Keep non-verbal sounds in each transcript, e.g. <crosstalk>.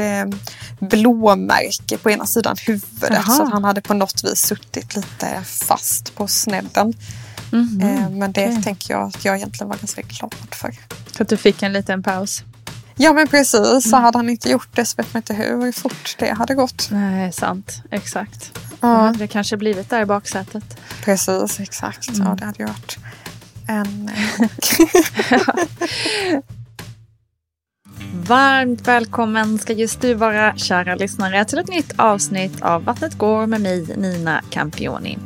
eh, blåmärke på ena sidan huvudet. Jaha. Så han hade på något vis suttit lite fast på snedden. Mm -hmm. eh, men det okay. tänker jag att jag egentligen var ganska glad för. Så att du fick en liten paus? Ja men precis, mm. så hade han inte gjort det så vet man inte hur fort det hade gått. Nej, sant. Exakt. Ja. Då hade det kanske blivit där i baksätet. Precis, exakt. Mm. Ja, det hade ju varit en <laughs> <laughs> <laughs> Varmt välkommen ska just du vara, kära lyssnare, till ett nytt avsnitt av Vattnet går med mig, Nina Campioni.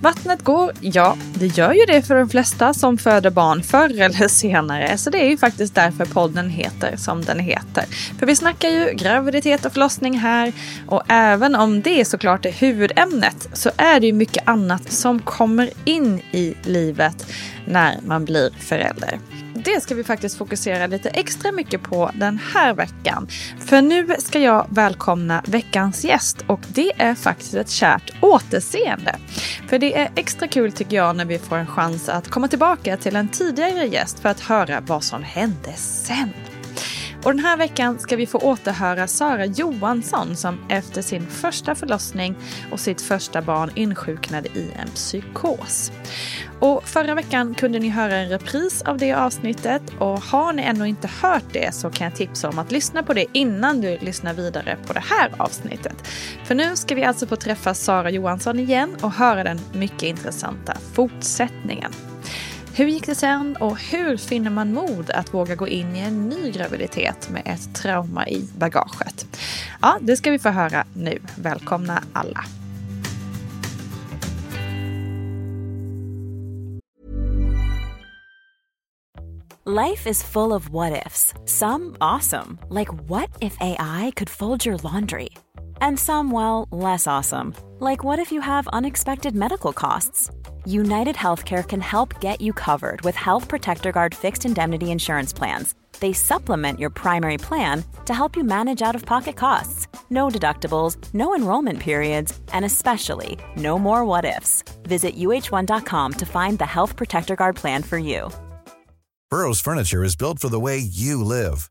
Vattnet går, ja, det gör ju det för de flesta som föder barn förr eller senare, så det är ju faktiskt därför podden heter som den heter. För vi snackar ju graviditet och förlossning här och även om det såklart är huvudämnet så är det ju mycket annat som kommer in i livet när man blir förälder det ska vi faktiskt fokusera lite extra mycket på den här veckan. För nu ska jag välkomna veckans gäst och det är faktiskt ett kärt återseende. För det är extra kul tycker jag när vi får en chans att komma tillbaka till en tidigare gäst för att höra vad som hände sen. Och den här veckan ska vi få återhöra Sara Johansson som efter sin första förlossning och sitt första barn insjuknade i en psykos. Och förra veckan kunde ni höra en repris av det avsnittet och har ni ännu inte hört det så kan jag tipsa om att lyssna på det innan du lyssnar vidare på det här avsnittet. För nu ska vi alltså få träffa Sara Johansson igen och höra den mycket intressanta fortsättningen. Hur gick det sen och hur finner man mod att våga gå in i en ny graviditet med ett trauma i bagaget? Ja, det ska vi få höra nu. Välkomna alla! Life is full of what ifs. Some awesome. Like what if AI could fold your laundry? And some, well, less awesome. Like what if you have unexpected medical costs? United Healthcare can help get you covered with Health Protector Guard fixed indemnity insurance plans. They supplement your primary plan to help you manage out of pocket costs. No deductibles, no enrollment periods, and especially no more what ifs. Visit uh1.com to find the Health Protector Guard plan for you. Burrow's Furniture is built for the way you live.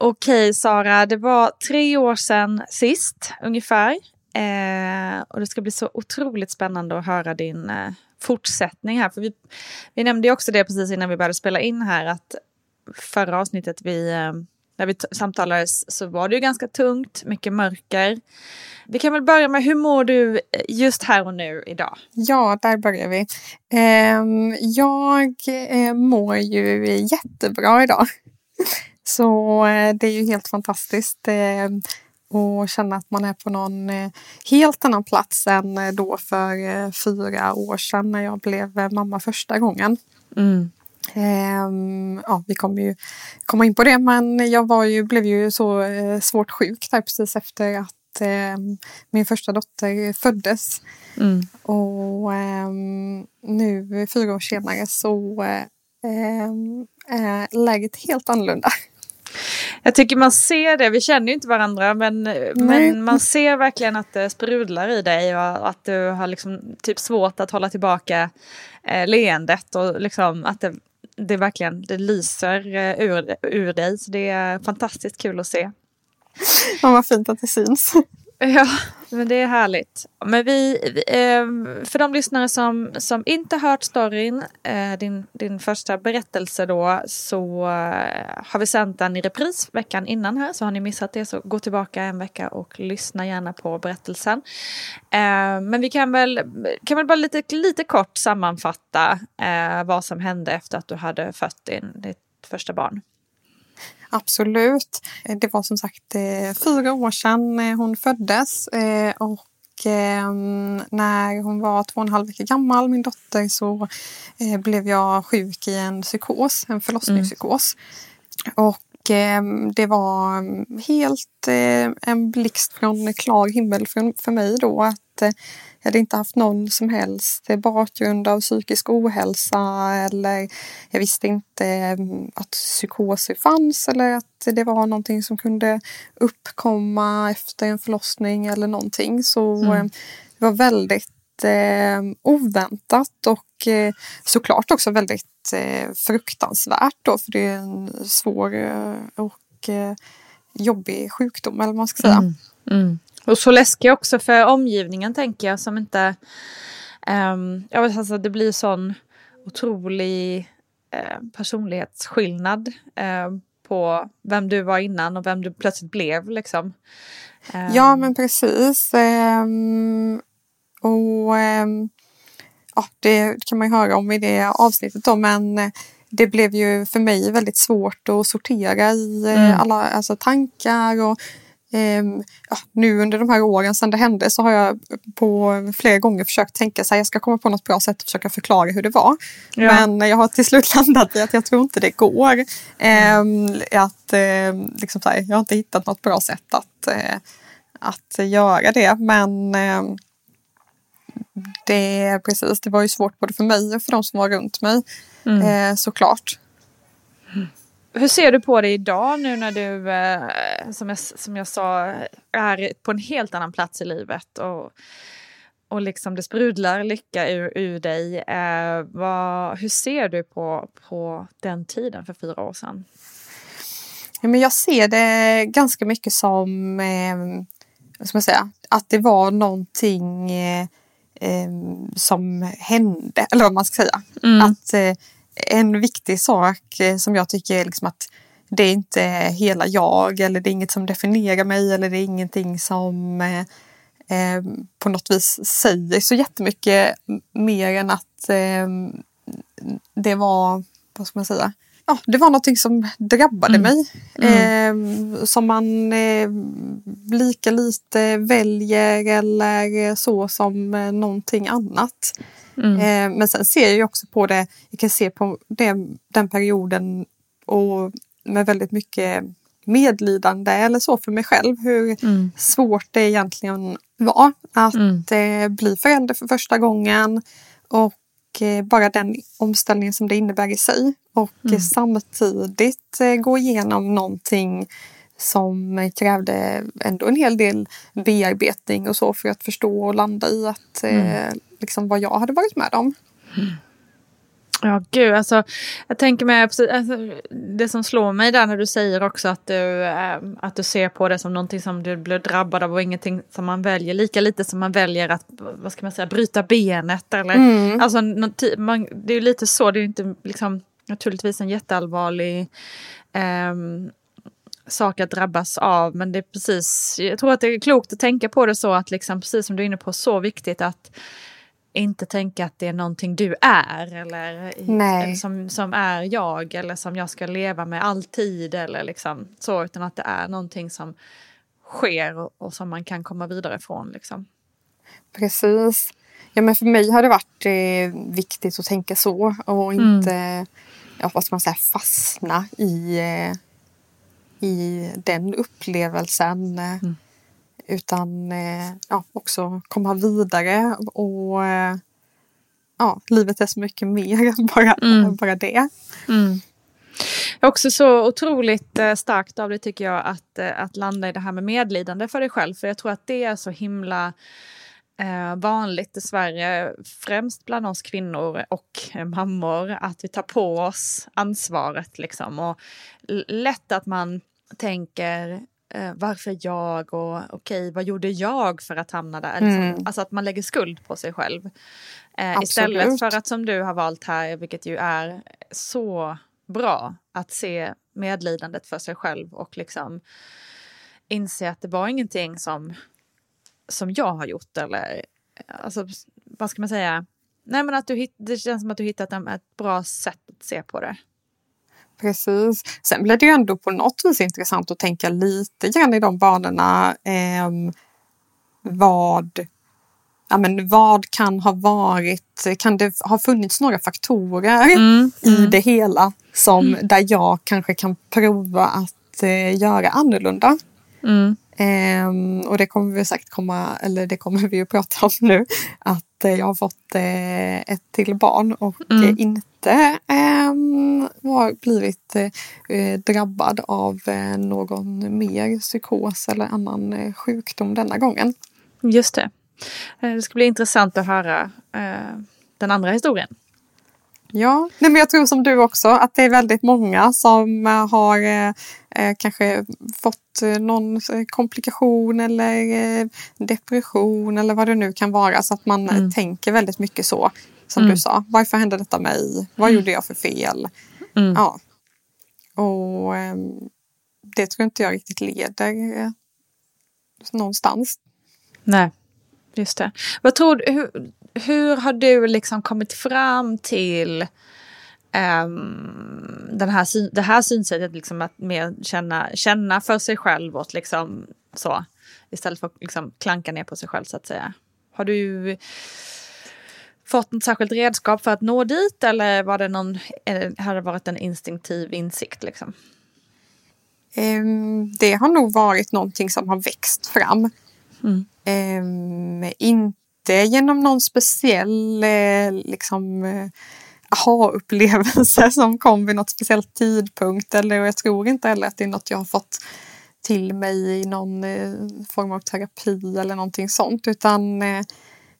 Okej, Sara, det var tre år sedan sist ungefär. Eh, och det ska bli så otroligt spännande att höra din eh, fortsättning här. För vi, vi nämnde ju också det precis innan vi började spela in här att förra avsnittet vi eh, när vi samtalades så var det ju ganska tungt, mycket mörker. Vi kan väl börja med, hur mår du eh, just här och nu idag? Ja, där börjar vi. Ehm, jag eh, mår ju jättebra idag. Så eh, det är ju helt fantastiskt. Ehm, och känna att man är på någon eh, helt annan plats än eh, då för eh, fyra år sedan när jag blev mamma första gången. Mm. Ehm, ja, vi kommer ju komma in på det men jag var ju, blev ju så svårt sjuk där precis efter att ehm, min första dotter föddes. Mm. Och ehm, nu fyra år senare så är läget helt annorlunda. Jag tycker man ser det, vi känner ju inte varandra men, men man ser verkligen att det sprudlar i dig och att du har liksom typ svårt att hålla tillbaka eh, leendet och liksom att det, det verkligen det lyser eh, ur, ur dig. Så det är fantastiskt kul att se. Ja, vad fint att det syns. <laughs> Ja, men det är härligt. Men vi, ehm, för de lyssnare som, som inte hört storyn, eh, din, din första berättelse då, så eh, har vi sänt den i repris veckan innan här. Så har ni missat det så gå tillbaka en vecka och lyssna gärna på berättelsen. Eh, men vi kan väl, kan väl bara lite, lite kort sammanfatta eh, vad som hände efter att du hade fött din, ditt första barn. Absolut. Det var som sagt eh, fyra år sedan eh, hon föddes eh, och ehm, när hon var två och en halv vecka gammal, min dotter, så blev jag sjuk i en psykos, en förlossningspsykos. Mm. Och ehm, det var helt en blixt från klar himmel för mig då att jag hade inte haft någon som helst bakgrund av psykisk ohälsa eller jag visste inte mm, att psykoser fanns eller att det var någonting som kunde uppkomma efter en förlossning eller någonting. Så mm. Eh, det var väldigt eh, oväntat och eh, såklart också väldigt eh, fruktansvärt då för det är en svår och jobbig sjukdom eller vad man ska säga. Mm. Mm. Och så läskig också för omgivningen tänker jag som inte... Um, jag vet alltså det blir sån otrolig uh, personlighetsskillnad uh, på vem du var innan och vem du plötsligt blev liksom. Um, ja men precis. Um, och ja, det kan man ju höra om i det avsnittet då men eh, det blev ju för mig väldigt svårt att sortera i eh, mm. alla alltså, tankar och Um, ja, nu under de här åren sedan det hände så har jag på flera gånger försökt tänka så här, jag ska komma på något bra sätt att försöka förklara hur det var. Ja. Men jag har till slut <laughs> landat i att jag tror inte det går. Um, att, um, liksom här, jag har inte hittat något bra sätt att, uh, att göra det. Men det, precis, det var ju svårt både för mig och för de som var runt mig mm. uh, såklart. Hur ser du på det idag nu när du, eh, som, jag, som jag sa, är på en helt annan plats i livet och, och liksom det sprudlar lycka ur, ur dig. Eh, vad, hur ser du på, på den tiden för fyra år sedan? Ja, men jag ser det ganska mycket som, eh, ska man säga, att det var någonting eh, eh som hände, eller vad man ska säga. Mm. Att eh, en viktig sak eh, som jag tycker är liksom att det är inte hela jag eller det är inget som definierar mig eller det är ingenting som eh, eh på något vis säger så jättemycket mer än att eh, det var, vad ska man säga, ja, det var någonting som drabbade mm. mig. Mm. Eh, som man eh, lika lite väljer eller så som eh, någonting annat. Mm. Eh, men sen ser jag också på det, jag kan se på det, den perioden och med väldigt mycket medlidande eller så för mig själv hur mm. svårt det egentligen var att mm. eh, bli förälder för första gången och eh, bara den omställningen som det innebär i sig och mm. samtidigt eh, gå igenom någonting som krävde ändå en hel del bearbetning och så för att förstå och landa i att mm. eh, liksom vad jag hade varit med om. Mm. Ja, gud, alltså jag tänker mig alltså, det som slår mig där när du säger också att du, äh, att du ser på det som någonting som du blir drabbad av och ingenting som man väljer, lika lite som man väljer att, vad ska man säga, bryta benet eller, mm. alltså man, det är lite så, det är inte liksom naturligtvis en jätteallvarlig eh, sak att drabbas av. Men det är precis, jag tror att det är klokt att tänka på det så att liksom, precis som du är inne på, så viktigt att inte tänka att det är någonting du är eller som, som är jag eller som jag ska leva med alltid eller liksom så utan att det är någonting som sker och, och som man kan komma vidare från. Liksom. Precis. Ja, men för mig har det varit eh, viktigt att tänka så och inte mm. ja, vad ska man säga, fastna i, eh, i den upplevelsen. Mm. Utan eh, ja, också komma vidare och eh, ja, livet är så mycket mer än bara, mm. bara det. Mm. Också så otroligt eh, starkt av det tycker jag att, eh, att landa i det här med medlidande för dig själv. För jag tror att det är så himla eh, vanligt dessvärre, främst bland oss kvinnor och mammor, att vi tar på oss ansvaret. Liksom. Och lätt att man tänker eh, varför jag och okej, okay, vad gjorde jag för att hamna där? Mm. Alltså att man lägger skuld på sig själv. Eh, istället för att som du har valt här, vilket ju är så bra, att se medlidandet för sig själv och liksom inse att det var ingenting som, som jag har gjort eller alltså, vad ska man säga? Nej men att du det känns som att du hittat ett bra sätt att se på det. Precis. Sen blir det ju ändå på något vis intressant att tänka lite grann i de banorna. Eh, vad, ja, men vad kan ha varit, kan det ha funnits några faktorer mm, i mm. det hela som mm. där jag kanske kan prova att eh, göra annorlunda. Mm. Um, och det kommer vi säkert komma, eller det kommer vi ju prata om nu, att uh, jag har fått uh, ett till barn och mm. uh, inte um, har blivit drabbad av någon mer psykos eller annan sjukdom denna gången. Just det. Det ska bli intressant att höra den andra historien. Ja, Nej, men jag tror som du också att det är väldigt många som har eh, kanske fått någon eh, komplikation eller eh, depression eller vad det nu kan vara. Så att man mm. tänker väldigt mycket så. Som mm. du sa, varför hände detta mig? Vad mm. gjorde jag för fel? Mm. Ja. Och eh, det tror inte jag riktigt leder eh, någonstans. Nej, just det. Vad tror du, hur, hur har du liksom kommit fram till um, den här, det här synsättet, liksom att mer känna, känna för sig själv och liksom så, istället för att liksom klanka ner på sig själv så att säga. Har du fått något särskilt redskap för att nå dit eller var det någon, har det varit en instinktiv insikt liksom? Um, det har nog varit någonting som har växt fram. Mm. Um, in, inte genom någon speciell eh, liksom, eh, aha-upplevelse <laughs> som kom vid något speciellt tidpunkt. Eller jag tror inte heller att det är något jag har fått till mig i någon eh, form av terapi eller någonting sånt. Utan eh,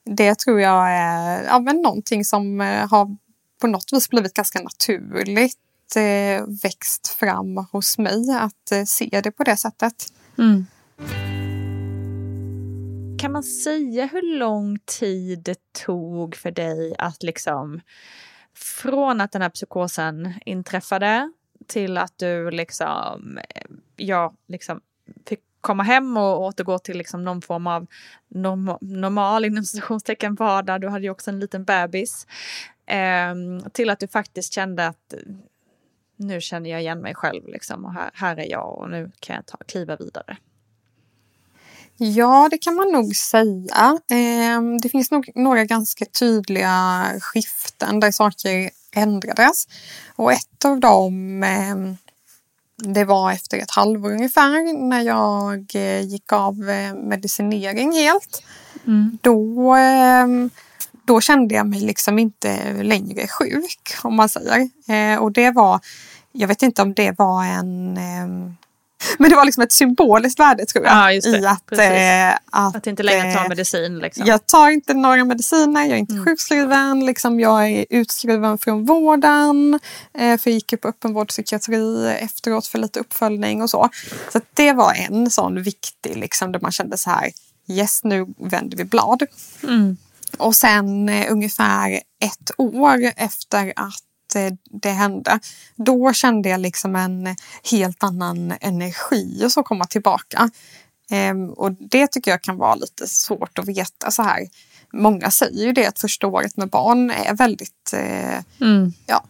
det tror jag är ja, men någonting som eh, har på något vis blivit ganska naturligt eh, växt fram hos mig att eh, se det på det sättet. Mm. Kan man säga hur lång tid det tog för dig att liksom från att den här psykosen inträffade till att du liksom, ja, liksom fick komma hem och återgå till liksom någon form av norm normal inom citationstecken vardag. Du hade ju också en liten bebis. Eh, till att du faktiskt kände att nu känner jag igen mig själv liksom och här, här är jag och nu kan jag ta, kliva vidare. Ja, det kan man nog säga. Ehm, det finns nog några ganska tydliga skiften där saker ändrades. Och ett av dem ehm, det var efter ett halvår ungefär när jag eh, gick av eh, medicinering helt. Mm. Då, ehm, då kände jag mig liksom inte längre sjuk om man säger. Eh, och det var, jag vet inte om det var en <laughs> men det var liksom ett symboliskt värde tror jag. Ja, i att, eh, att, att inte längre ta eh, medicin. Liksom. Jag tar inte några mediciner, jag är inte mm. sjukskriven. Liksom, jag är utskriven från vården. Eh, för jag gick på öppenvårdspsykiatri efteråt för lite uppföljning och så. Så det var en sån viktig, liksom, där man kände så här, yes nu vänder vi blad. Mm. Och sen eh, ungefär ett år efter att det hände. Då kände jag liksom en helt annan energi och så komma tillbaka. Ehm, och det tycker jag kan vara lite svårt att veta så här. Många säger ju det att första året med barn är väldigt eh, mm. ja,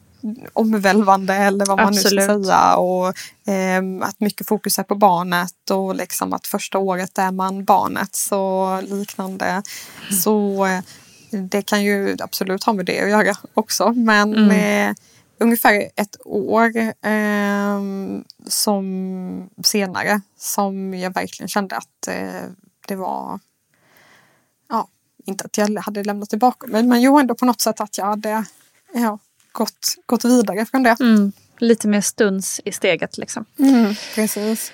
omvälvande eller vad man Absolut. nu ska säga. Och, eh, att mycket fokus är på barnet och liksom att första året är man barnet så liknande. Mm. Så eh, det kan ju absolut ha med det att göra också. Men mm. eh, ungefär ett år eh, som senare som jag verkligen kände att eh, det var ja, inte att jag hade lämnat tillbaka mig men jo ändå på något sätt att jag hade ja, gått, gått vidare från det. Mm. Lite mer stuns i steget liksom. Mm, precis.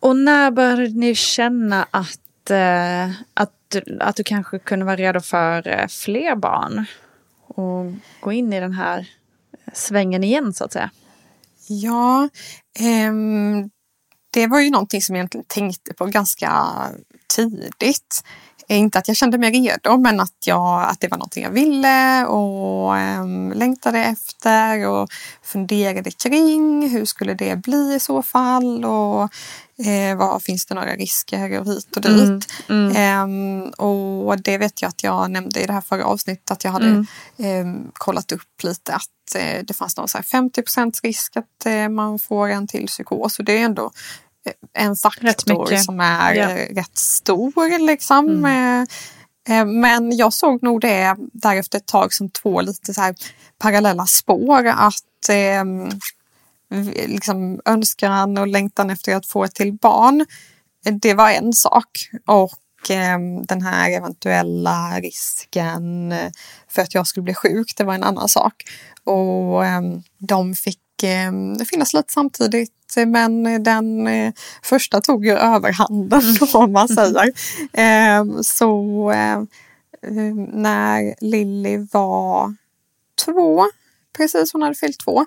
Och när började ni känna att, eh, att, att du kanske kunde vara redo för eh, fler barn? Och gå in i den här eh, svängen igen så att säga? Ja, ehm, det var ju någonting som jag egentligen tänkte på ganska tidigt. Eh, inte att jag kände mig redo men att, jag, att det var någonting jag ville och um, längtade efter och funderade kring hur skulle det bli i så fall och eh, vad finns det några risker och hit och dit. Mm, mm. Um, och det vet jag att jag nämnde i det här förra avsnittet att jag hade mm. um, kollat upp lite att uh, det fanns någon så 50% risk att uh, man får en till psykos och det är ändå en faktor som är ja. rätt stor. Liksom. Mm. Eh, eh, men jag såg nog det därefter ett tag som två lite så parallella spår. Att eh, liksom önskan och längtan efter att få ett till barn, det var en sak. Och eh, den här eventuella risken för att jag skulle bli sjuk, det var en annan sak. Och eh, de fick eh, finnas lite samtidigt men den eh, första tog ju överhanden <laughs> om man säger. Eh, så eh, när Lilly var två, precis hon hade fyllt två,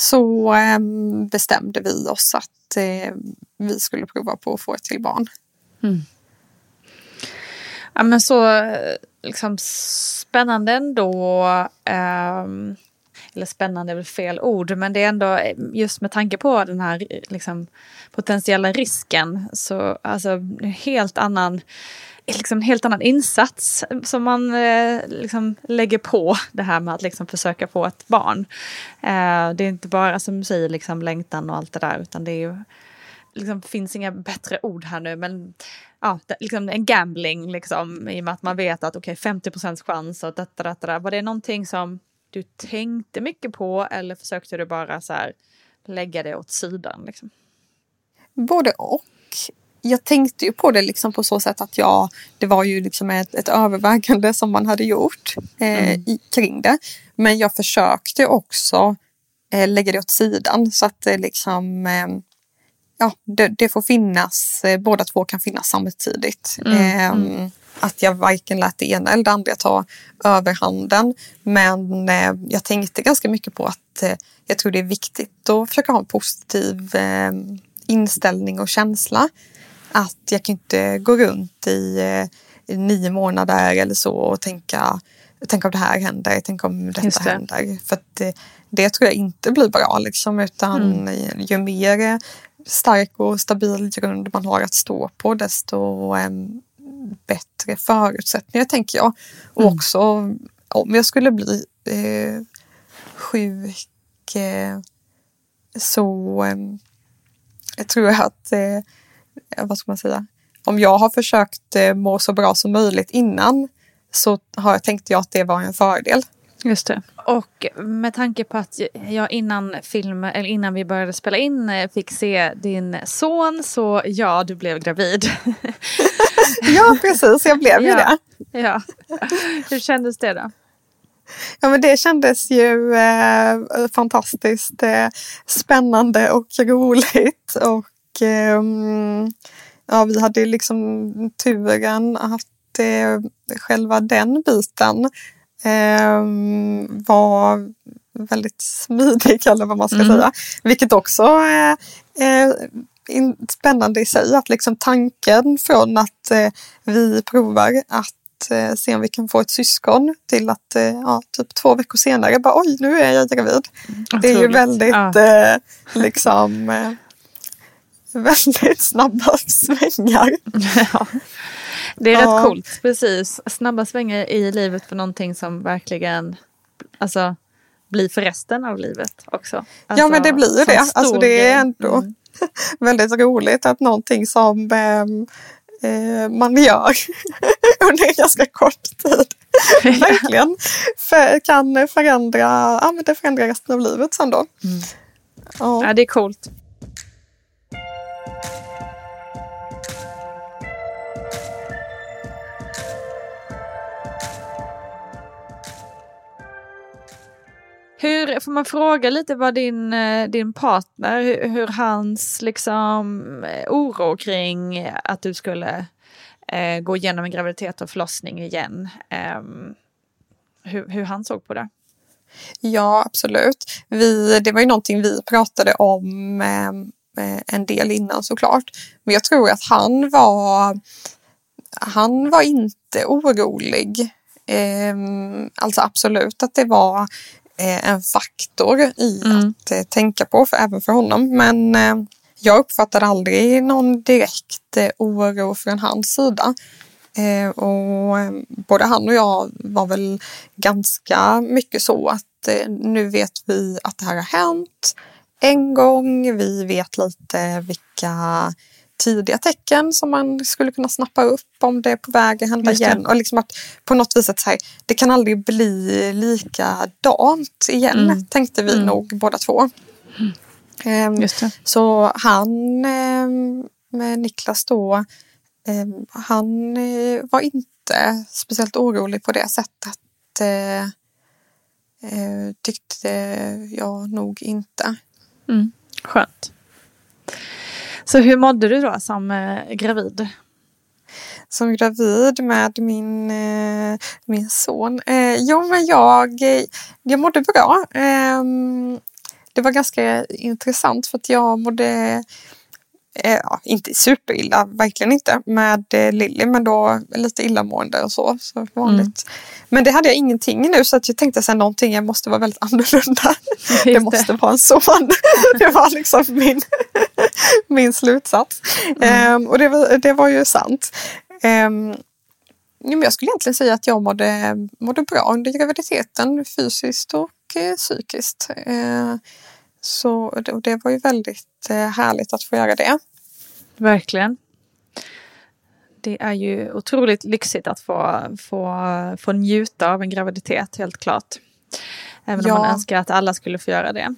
så ehm, bestämde vi oss att eh, vi skulle prova på att få ett till barn. Mm. Ja men så liksom spännande ändå. Um eller spännande är väl fel ord, men det är ändå eh, just med tanke på den här liksom, potentiella risken så alltså helt annan liksom helt annan insats som man eh, liksom lägger på det här med att liksom försöka få ett barn. Eh, det är inte bara som du säger liksom längtan och allt det där utan det är ju liksom finns inga bättre ord här nu men ja, det, liksom en gambling liksom i och med att man vet att okej okay, 50 procents chans och detta, detta, detta. Var det någonting som du tänkte mycket på eller försökte du bara så här, lägga det åt sidan? Liksom? Både och. Jag tänkte ju på det liksom på så sätt att jag, det var ju liksom ett, ett övervägande som man hade gjort eh, mm. i, kring det. Men jag försökte också eh, lägga det åt sidan så att det liksom eh, ja, det, det, får finnas, eh, båda två kan finnas samtidigt. Mm. Mm. Ehm, att jag varken lät det ena eller det andra ta överhanden. Men eh, jag tänkte ganska mycket på att eh, jag tror det är viktigt att försöka ha en positiv inställning och känsla. Att jag kan inte gå runt i, i nio månader eller så och tänka Tänk om det här händer, tänk om detta det. händer. För det, det, tror jag inte blir bra liksom, utan mm. ju mer stark och stabil grund man har att stå på desto um, bättre förutsättningar tänker jag. Och mm. också om jag skulle bli eh, sjuk eh, så eh, jag tror jag att, eh, vad ska man säga, om jag har försökt eh, må så bra som möjligt innan så har jag tänkt jag att det var en fördel. Just det. Och med tanke på att jag innan film, eller innan vi började spela in eh, fick se din son så ja, du blev gravid. <laughs> ja, precis. Jag blev ju det. Ja. Hur kändes det då? Ja, men det kändes ju eh, fantastiskt eh, spännande och roligt. Och eh, ja, vi hade liksom turen att eh, själva den biten eh, var väldigt smidig eller vad man ska mm. säga. Vilket också är eh, spännande i sig att liksom tanken från att eh, vi provar att se om vi kan få ett syskon till att ja, typ två veckor senare bara oj nu är jag gravid. Mm, det är ju väldigt ja. Eh, liksom väldigt snabba svängar. <laughs> Ja. Det är ja. rätt coolt, precis. Snabba svängar i livet för någonting som verkligen, alltså bli för resten av livet också. Alltså, ja men det blir det. Alltså det är ändå mm. <laughs> väldigt roligt att någonting som ehm, eh, man gör <laughs> under en ganska kort tid verkligen för, kan förändra, ja, men det förändrar resten av livet sen då. Mm. Ja. ja, det är coolt. Hur, får man fråga lite vad din, eh, din partner, hur, hur hans liksom eh, oro kring att du skulle eh, gå igenom en graviditet och förlossning igen, eh, hur, hur han såg på det? Ja, absolut. Vi, det var ju någonting vi pratade om ehm, eh, en del innan såklart. Men jag tror att han var, han var inte orolig. Eh, alltså absolut att det var eh, en faktor i mm. att eh, tänka på, för, även för honom. Men eh, jag uppfattade aldrig någon direkt eh, oro från hans sida. Och både han och jag var väl ganska mycket så att nu vet vi att det här har hänt en gång. Vi vet lite vilka tidiga tecken som man skulle kunna snappa upp om det är på väg att hända igen. Och liksom att på något vis att här, det kan aldrig bli likadant igen, mm. tänkte vi mm. nog båda två. Mm. Um, så han, um, med Niklas då, um, han uh, var inte speciellt orolig på det sättet. Uh, uh, tyckte jag nog inte. Mm. Skönt. Så hur mådde du då som eh, gravid? Som gravid med min, eh, min son? Eh, jo, men jag, eh, jag mådde bra. Eh, det var ganska intressant för att jag mådde ja, inte superilla, verkligen inte, med eh, Lilly, men då lite illamående och så. så vanligt. Mm. Men det hade jag ingenting nu så att jag tänkte att någonting jag måste vara väldigt <laughs> annorlunda. det måste vara en son. <laughs> det var liksom min, <laughs> min slutsats. Mm. Um, och det var, det var ju sant. Um, jag skulle egentligen säga att jag mådde, mådde bra under graviditeten fysiskt och eh, psykiskt. Eh, så det, det, var ju väldigt eh, härligt att få göra det. Verkligen. Det är ju otroligt lyxigt att få, få, få njuta av en graviditet, helt klart. Även ja. om man önskar att alla skulle få göra det.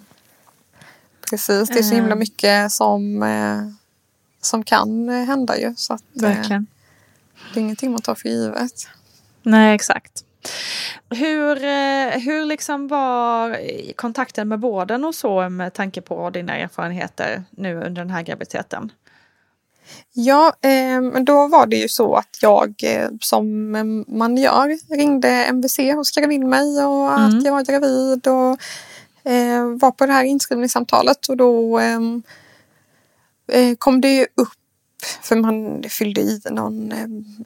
Precis, det är så himla eh. mycket som, eh, som kan hända ju. Så att, Verkligen. Det är ingenting man tar för givet. Nej, exakt. Hur, hur liksom var kontakten med vården och så med tanke på dina erfarenheter nu under den här graviditeten? Ja, eh, då var det ju så att jag eh, som man gör ringde MVC och skrev in mig och mm. att jag var gravid och eh, var på det här inskrivningssamtalet och då eh, kom det ju upp för man fyllde i någon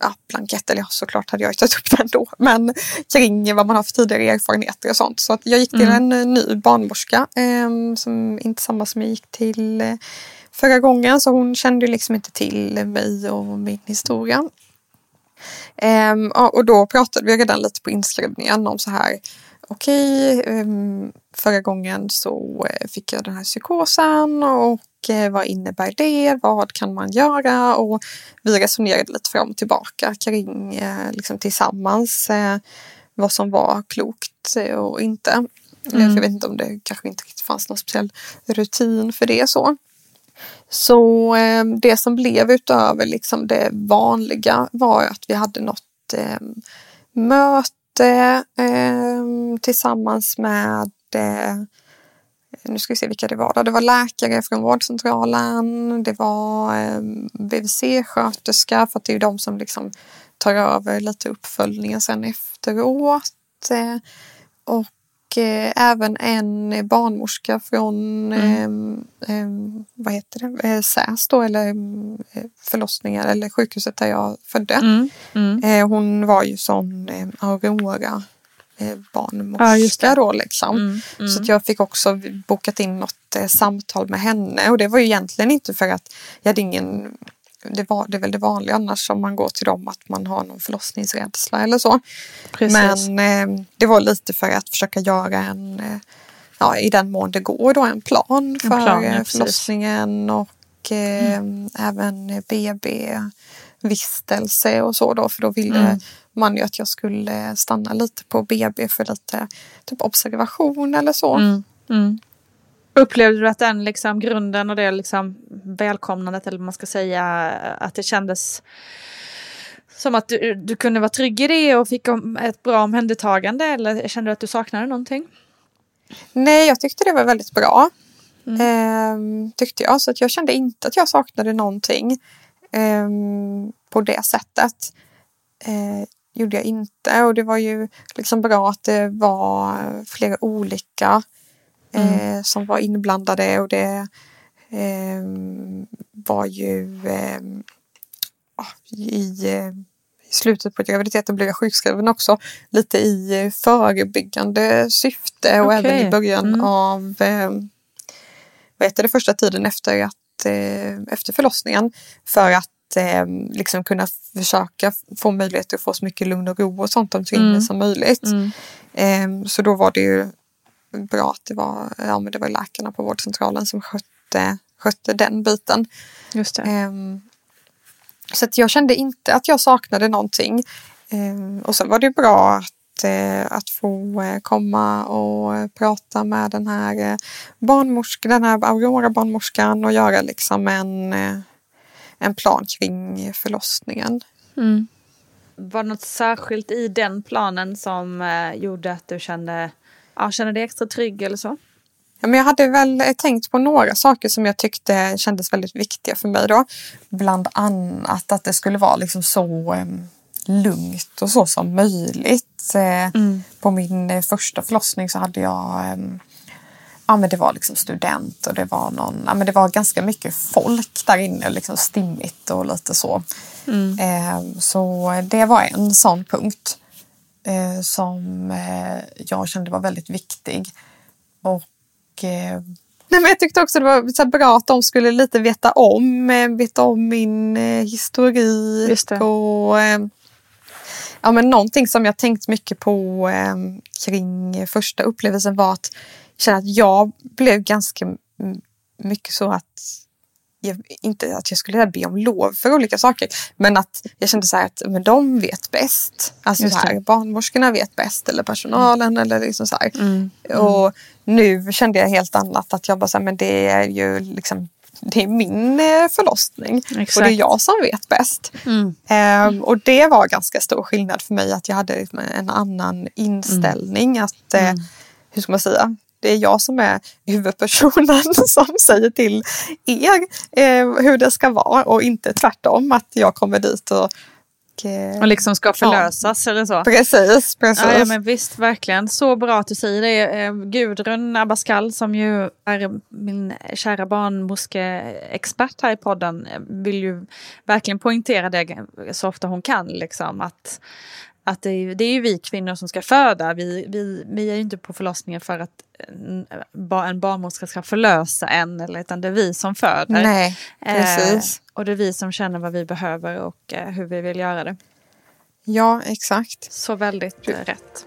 ja, blankett, eller ja, såklart hade jag tagit upp den då, men kring vad man har för tidigare erfarenheter och sånt. Så att jag gick till mm. en ny barnmorska eh, som inte samma som jag gick till eh, förra gången så hon kände liksom inte till mig och min historia. Um, och då pratade vi redan lite på inskrivningen om så här okej, okay, um, förra gången så uh, fick jag den här psykosen och uh, vad innebär det? Vad kan man göra? Och vi resonerade lite fram och tillbaka kring uh, liksom tillsammans vad som var klokt och inte. Mm. Jag vet inte om det kanske inte fanns någon speciell rutin för det så. Så eh, det som blev utöver liksom det vanliga var att vi hade något eh, möte eh, tillsammans med eh, nu ska vi se vilka det var. Då. Det var läkare från vårdcentralen, det var ehm, BVC-sköterska för att det är de som liksom tar över lite uppföljningen sen efteråt. Eh, och även en barnmorska från mm. eh, eh, vad heter det? Eh, SÄS då, eller eh, förlossningar eller sjukhuset där jag födde. Mm. Mm. Eh, hon var ju sån eh, Aurora eh, barnmorska ja, då liksom. Mm, mm. Så att jag fick också bokat in något samtal med henne och det var ju egentligen inte för att jag hade ingen det, var, det är väl det vanliga annars om man går till dem att man har någon förlossningsrädsla eller så. Precis. Men eh, det var lite för att försöka göra en, eh, ja, i den mån det går, då, en plan för plan, ja, eh, precis. förlossningen och eh, även BB vistelse och så då för då ville Mm. man ju att jag skulle stanna lite på BB för lite typ observation eller så. Mm. Upplevde du att den liksom, grunden och det liksom, välkomnandet, eller vad man ska säga, att det kändes som att du, du kunde vara trygg i det och fick ett bra omhändertagande? Eller kände du att du saknade någonting? Nej, jag tyckte det var väldigt bra. Mm. Ehm, tyckte jag. Så att jag kände inte att jag saknade någonting ehm, på det sättet. Eh, gjorde jag inte. Och det var ju liksom bra att det var flera olika eh, som var inblandade. Och det ehm, var ju ehm, ah, i, eh, i slutet på graviditeten blev jag sjukskriven också. Lite i eh, förebyggande syfte och Okej. även i början Mm. av eh, vad heter det, första tiden efter, att, eh, efter förlossningen. För att eh, liksom kunna försöka få möjlighet att få så mycket lugn och ro och sånt omkring Mm. mig som möjligt. Mm. Eh, så då var det ju bra att det var, ja, men det var läkarna på vårdcentralen som skötte, skötte den biten. Just det. Ehm, så att jag kände inte att jag saknade någonting. Ehm, och sen var det bra att, eh, att få eh, komma och prata med den här eh, barnmorskan, den här Aurora-barnmorskan och göra liksom en, en plan kring förlossningen. Mm. Var det något särskilt i den planen som eh, gjorde att du kände, ja, kände dig extra trygg eller så? Ja, men jag hade väl tänkt på några saker som jag tyckte kändes väldigt viktiga för mig då. Bland annat att det skulle vara liksom så lugnt och så som möjligt. Eh, På min eh, första förlossning så hade jag Ja men det var liksom student och det var någon, ja men det var ganska mycket folk där inne, liksom stimmigt och lite så. Eh, så det var en sån punkt eh, som eh, jag kände var väldigt viktig. Och eh, Nej, men jag tyckte också det var så bra att de skulle lite veta om, eh, veta om min eh, historik. Just det. Och, eh, ja, men någonting som jag tänkt mycket på eh, kring första upplevelsen var att känna att jag blev ganska mycket så att inte att jag skulle be om lov för olika saker, men att jag kände så här att men de vet bäst. Alltså så här, barnmorskorna vet bäst eller personalen eller liksom så. Mm. Och nu kände jag helt annat att jag bara så här, men det är ju liksom det är min eh, förlossning och det är Exakt. jag som vet bäst. Mm. Ehm, och det var ganska stor skillnad för mig att jag hade en annan inställning. Att, eh, hur ska man säga? Det är jag som är huvudpersonen <laughs> som säger till er eh, hur det ska vara och inte tvärtom att jag kommer dit och... eh, Och liksom ska förlösas eller så? Precis, precis. Ja, ja, men visst, verkligen. Så bra att du säger det. Eh, Gudrun Abascal, som ju är min kära barnmorskeexpert här i podden, vill ju verkligen poängtera det så ofta hon kan. Liksom, att att det, är, det är ju vi kvinnor som ska föda. Vi, vi, vi är ju inte på förlossningen för att en, ba- en barnmorska ska förlösa en, eller, utan det är vi som föder. Nej, precis. Eh, och det är vi som känner vad vi behöver och eh, hur vi vill göra det. Ja, exakt. Så väldigt eh, rätt.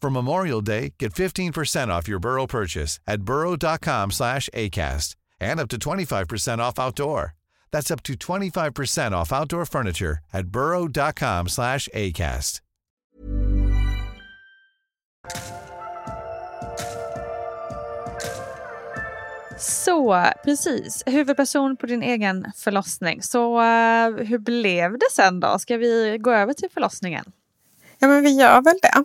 For Memorial Day, get 15% off your Burrow purchase at burrow.com slash ACAST and up to 25% off outdoor. That's up to 25% off outdoor furniture at burrow.com slash ACAST. Så precis, huvudperson på din egen förlossning. Så uh, hur blev det sen då? Ska vi gå över till förlossningen? Ja men vi gör väl det.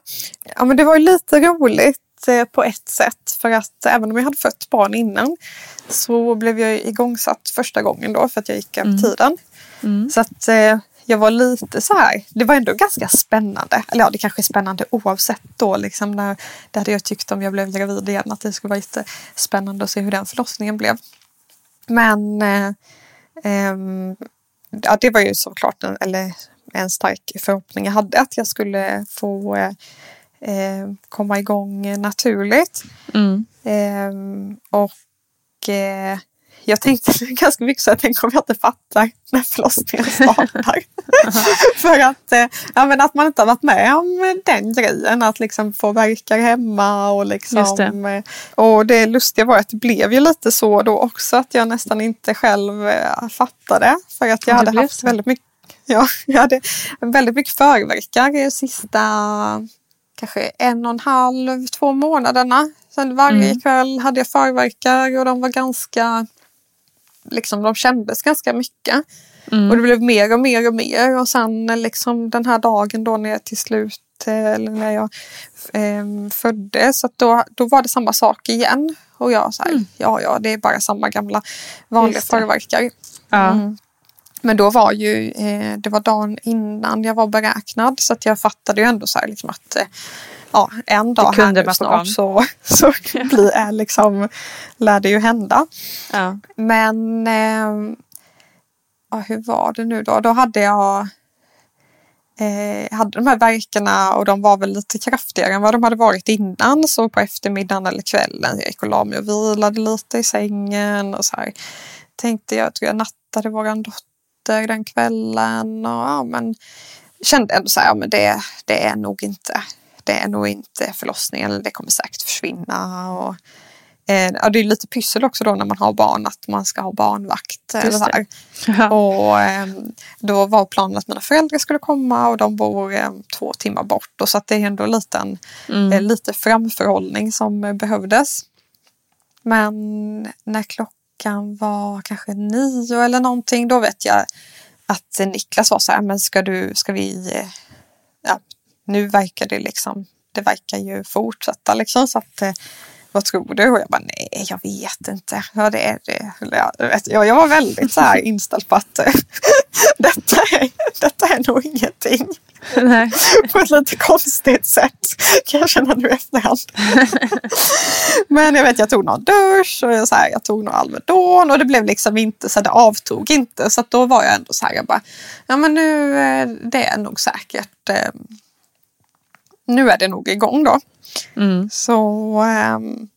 Ja men det var ju lite roligt eh, på ett sätt för att även om jag hade fött barn innan så blev jag igångsatt första gången då för att jag gick över tiden. Mm. Så att eh, jag var lite så här, det var ändå ganska spännande. Eller ja, det kanske är spännande oavsett då liksom när, det hade jag tyckt om jag blev gravid igen att det skulle vara jättespännande att se hur den förlossningen blev. Men eh, ehm, ja, det var ju såklart en, eller en stark förhoppning jag hade att jag skulle få eh, komma igång naturligt. Mm. Ehm, och eh, jag tänkte <laughs> ganska mycket så jag tänkte om jag inte fattar när förlossningen startar. <laughs> <laughs> För att, eh, ja, men att man inte har varit med om den grejen. Att liksom få verkar hemma och liksom. Det. eh, Och det lustiga var att det blev ju lite så då också att jag nästan inte själv eh, fattade. För att jag hade haft så. väldigt mycket <laughs> Ja, jag hade väldigt mycket förverkar i sista kanske en och en halv, två månaderna. Sen varje Mm. kväll hade jag förverkar och de var ganska, liksom de kändes ganska mycket. Mm. Och det blev mer och mer och mer och sen liksom den här dagen då när jag till slut eh, eller när jag eh, föddes, så då, då var det samma sak igen. Och jag så här, ja ja det är bara samma gamla vanliga Mm. Förverkar. Ja. Mm. Men då var ju, eh, det var dagen innan jag var beräknad så att jag fattade ju ändå så här liksom att eh, ja, en dag här nu snart så, <laughs> så blir, är liksom, lär det ju hända. Ja. Men eh, ja, hur var det nu då? Då hade jag eh, hade de här verkarna och de var väl lite kraftigare än vad de hade varit innan. Så på eftermiddagen eller kvällen jag gick och la mig och vilade lite i sängen och så här. Tänkte jag, tror jag nattade våran dotter den kvällen och ja, men kände ändå så här, ja, men det, det är nog inte det är nog inte förlossningen, det kommer säkert försvinna. Och, eh, ja, det är lite pyssel också då när man har barn att man ska ha barnvakt. Eller så. Och eh, då var planen att mina föräldrar skulle komma och de bor eh, två timmar bort. Och så det är ändå lite, en, Mm. eh, lite framförhållning som eh, behövdes. Men när klockan var kanske nio eller någonting, då vet jag att Niklas var så här, men ska du, ska vi, ja, nu verkar det liksom, det verkar ju fortsätta liksom så att eh, vad tror du? Och jag bara nej, jag vet inte. Ja, det är det. Jag, jag, var väldigt så här inställd på att eh, <laughs> detta, är, detta är nog ingenting. Nej. <laughs> På ett lite konstigt sätt kan jag känna nu efterhand. <laughs> Men jag vet, jag tog någon dusch och jag, så här, jag tog någon Alvedon och det blev liksom inte så det avtog inte. Så då var jag ändå så här, jag bara, ja men nu eh, det är nog säkert, eh, nu är det nog igång då. Mm. Så ehm,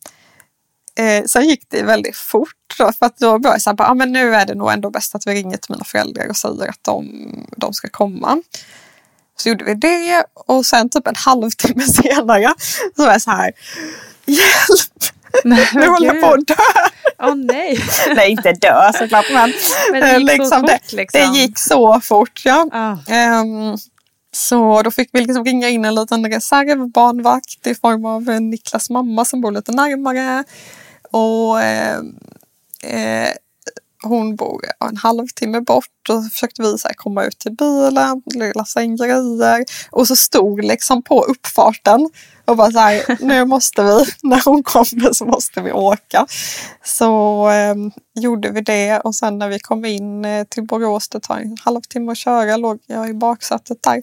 eh, sen gick det väldigt fort. Då, för att då började jag säga att ah, men nu är det nog ändå bäst att vi ringer till mina föräldrar och säger att de, de ska komma. Så gjorde vi det och sen typ en halvtimme <laughs> senare så var jag så här Hjälp! Nej, Nu håller jag på att dö! Åh nej. <laughs> Nej, inte dö såklart men, Men det eh, gick så det, fort, liksom. det gick så fort. Ja. Ah. Ehm, så då fick vi liksom ringa in en liten reservbarnvakt i form av Niklas mamma som bor lite närmare. och eh, eh, hon bor en halvtimme bort och så försökte vi så komma ut till bilen, lassa in grejer och så stod liksom på uppfarten och bara så här, <laughs> nu måste vi, när hon kommer så måste vi åka. Så eh, gjorde vi det och sen när vi kom in eh, till Borås, det tar en halvtimme att köra, låg jag i baksätet där.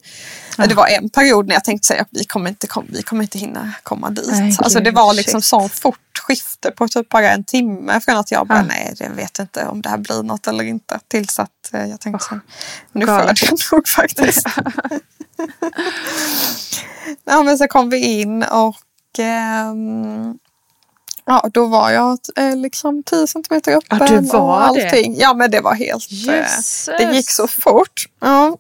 Ja. Det var en period när jag tänkte säga att vi kommer inte, kom, vi kommer inte hinna komma dit. Nej, alltså det var liksom så fort skifte på typ bara en timme från att jag bara, ja. nej, jag vet inte om det här blir något eller inte. Tills att eh, jag tänkte, oh, nu får jag det nog <laughs> faktiskt. <laughs> ja, men så kom vi in och um, Ja, då var jag eh, liksom 10 centimeter öppen ja, du var och allting. Det. Ja, men det var helt... Eh, det gick så fort. Ja.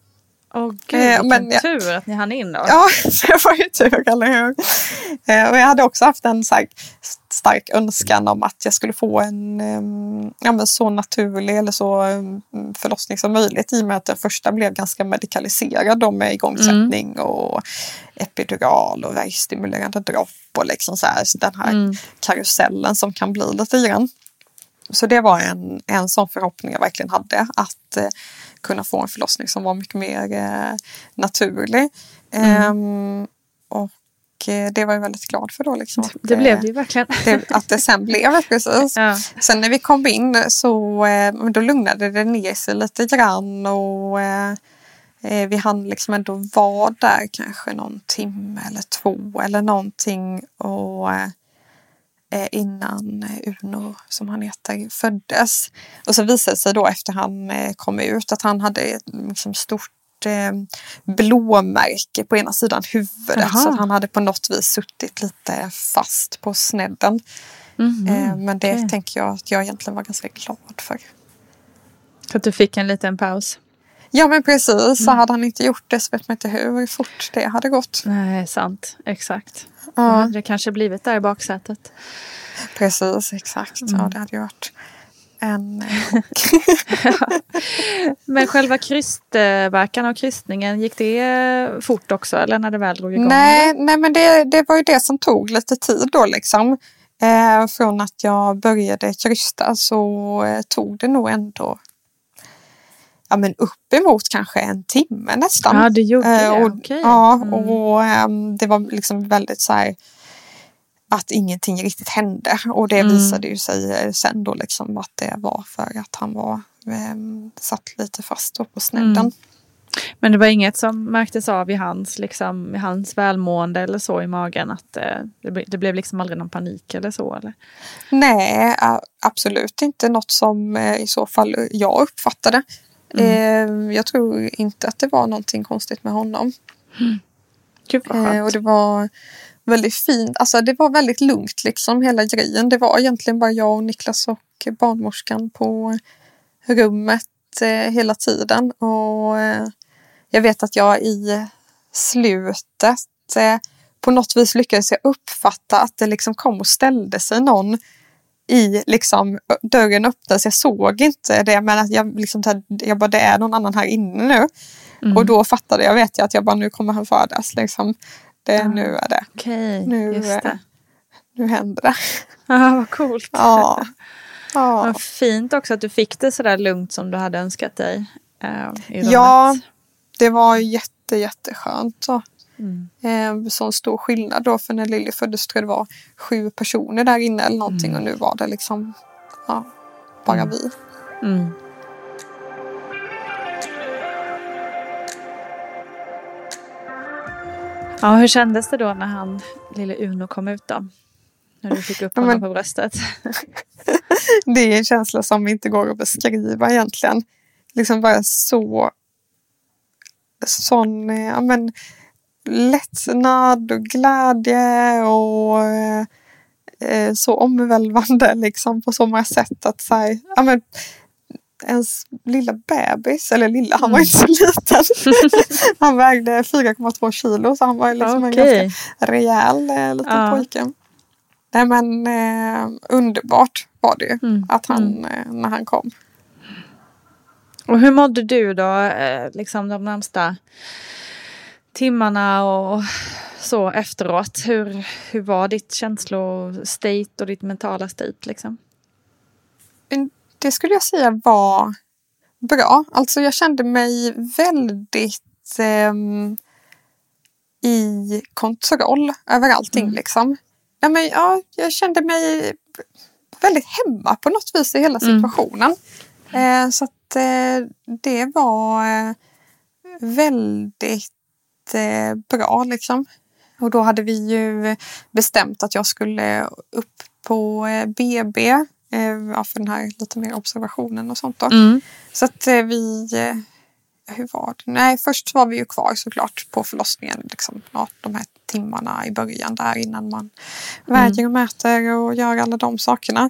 Åh gud, eh, men, tur att ni hann in då. Ja, <laughs> det var ju tur, eller hur? Eh, och jag hade också haft en stark, stark önskan om att jag skulle få en um, ja, så naturlig eller så um, förlossning som möjligt i och med att den första blev ganska medikaliserad då med igångsättning mm. och epidural och värkstimulerande dropp och liksom så, här, så den här mm. karusellen som kan bli lite grann. Så det var en, en sån förhoppning jag verkligen hade att eh, kunna få en förlossning som var mycket mer eh, naturlig. Mm. Ehm, och eh, det var jag väldigt glad för då. Liksom, det, det blev det ju verkligen. Det, att det sen blev precis. Ja. Sen när vi kom in så eh, då lugnade det ner sig lite grann och eh, eh, vi hann liksom ändå vara där kanske någon timme eller två eller någonting. Och Eh, innan Uno, som han heter, föddes. Och så visade det sig då efter han eh, kom ut att han hade ett liksom, stort eh, blåmärke på ena sidan huvudet. Aha. Så han hade på något vis suttit lite fast på snedden. Mm -hmm. Men det okay. tänker jag att jag egentligen var ganska glad för. Så att du fick en liten paus? Ja men precis, så mm. hade han inte gjort det så vet man inte hur fort det hade gått. Nej, sant. Exakt. Ja. Då hade det kanske blivit där i baksätet. Precis, exakt. Mm. Ja, det hade ju varit en ja. <laughs> Men själva krystverkan och krystningen, gick det fort också eller när det väl drog igång? Nej, nej men det, det var ju det som tog lite tid då liksom. Eh, från att jag började krysta så eh, tog det nog ändå ja, men uppemot kanske en timme nästan. Ja, det gjorde det. Eh, och, okay. Ja, mm. och um, det var liksom väldigt så här att ingenting riktigt hände och det mm. visade ju sig eh, sen då liksom att det var för att han var um, satt lite fast på snedden. Mm. Men det var inget som märktes av i hans, liksom, i hans välmående eller så i magen? Att eh, det, det, blev liksom aldrig någon panik eller så? Eller? Nej, absolut inte något som eh, i så fall jag uppfattade. Mm. Eh, jag tror inte att det var någonting konstigt med honom. Mm. Gud vad eh, och det var väldigt fint. Alltså det var väldigt lugnt liksom hela grejen. Det var egentligen bara jag och Niklas och barnmorskan på rummet eh, hela tiden. Och eh, jag vet att jag i slutet eh, på något vis lyckades jag uppfatta att det liksom kom och ställde sig någon i liksom dörren öppnades. Jag såg inte det men att jag liksom jag bara det är någon annan här inne nu. Mm. Och då fattade jag, vet jag att jag bara nu kommer han födas liksom. Det, ah, nu är det. Okay, nu, det. nu händer det. Ja, <laughs> ah, vad coolt. Ja. <laughs> ja. Vad fint också att du fick det sådär lugnt som du hade önskat dig. Eh, ja, det var jätte jätteskönt. Så. Mm. Eh, sån stor skillnad då för när Lilly föddes tror jag det var sju personer där inne eller någonting mm. och nu var det liksom ja, bara mm. vi. Mm. Ja, hur kändes det då när han, lille Uno kom ut då? När du fick upp honom Men, på bröstet. <laughs> det är en känsla som inte går att beskriva egentligen. Liksom bara så sån, ja men lättnad och glädje och eh, så omvälvande liksom på så många sätt att säga, ja men ens lilla bebis, eller lilla, han var inte så liten. <laughs> han vägde 4,2 kilo så han var liksom okay. en ganska rejäl eh, liten ja. pojke. Nej men eh, underbart var det ju mm. att han, mm. eh, när han kom. Och hur mådde du då, eh, liksom de närmsta timmarna och så efteråt? Hur, hur var ditt känslostate och ditt mentala state liksom? Det skulle jag säga var bra. Alltså jag kände mig väldigt eh, i kontroll över allting mm. liksom. Ja, men, ja, jag kände mig väldigt hemma på något vis i hela mm. situationen. Mm. Eh, så att eh, det var eh, väldigt eh, bra liksom. Och då hade vi ju bestämt att jag skulle upp på BB eh, för den här lite mer observationen och sånt. Då. Mm. Så att vi hur var det? Nej, först var vi ju kvar såklart på förlossningen. Liksom, ja, de här timmarna i början där innan man mm. väger och mäter och gör alla de sakerna.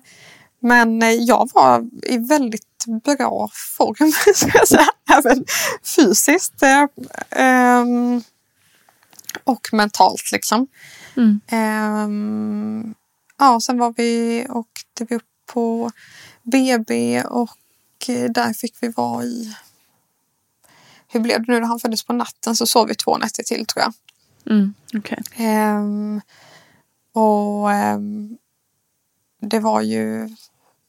Men eh, jag var i väldigt bra form, <laughs> ska jag säga. Även fysiskt. Eh, ehm, och mentalt liksom. Mm. Eh, ja, sen var vi, åkte vi upp på BB och eh, där fick vi vara i hur blev det nu när han föddes på natten så sov vi två nätter till tror jag. Mm, okay. Um, och um, det var ju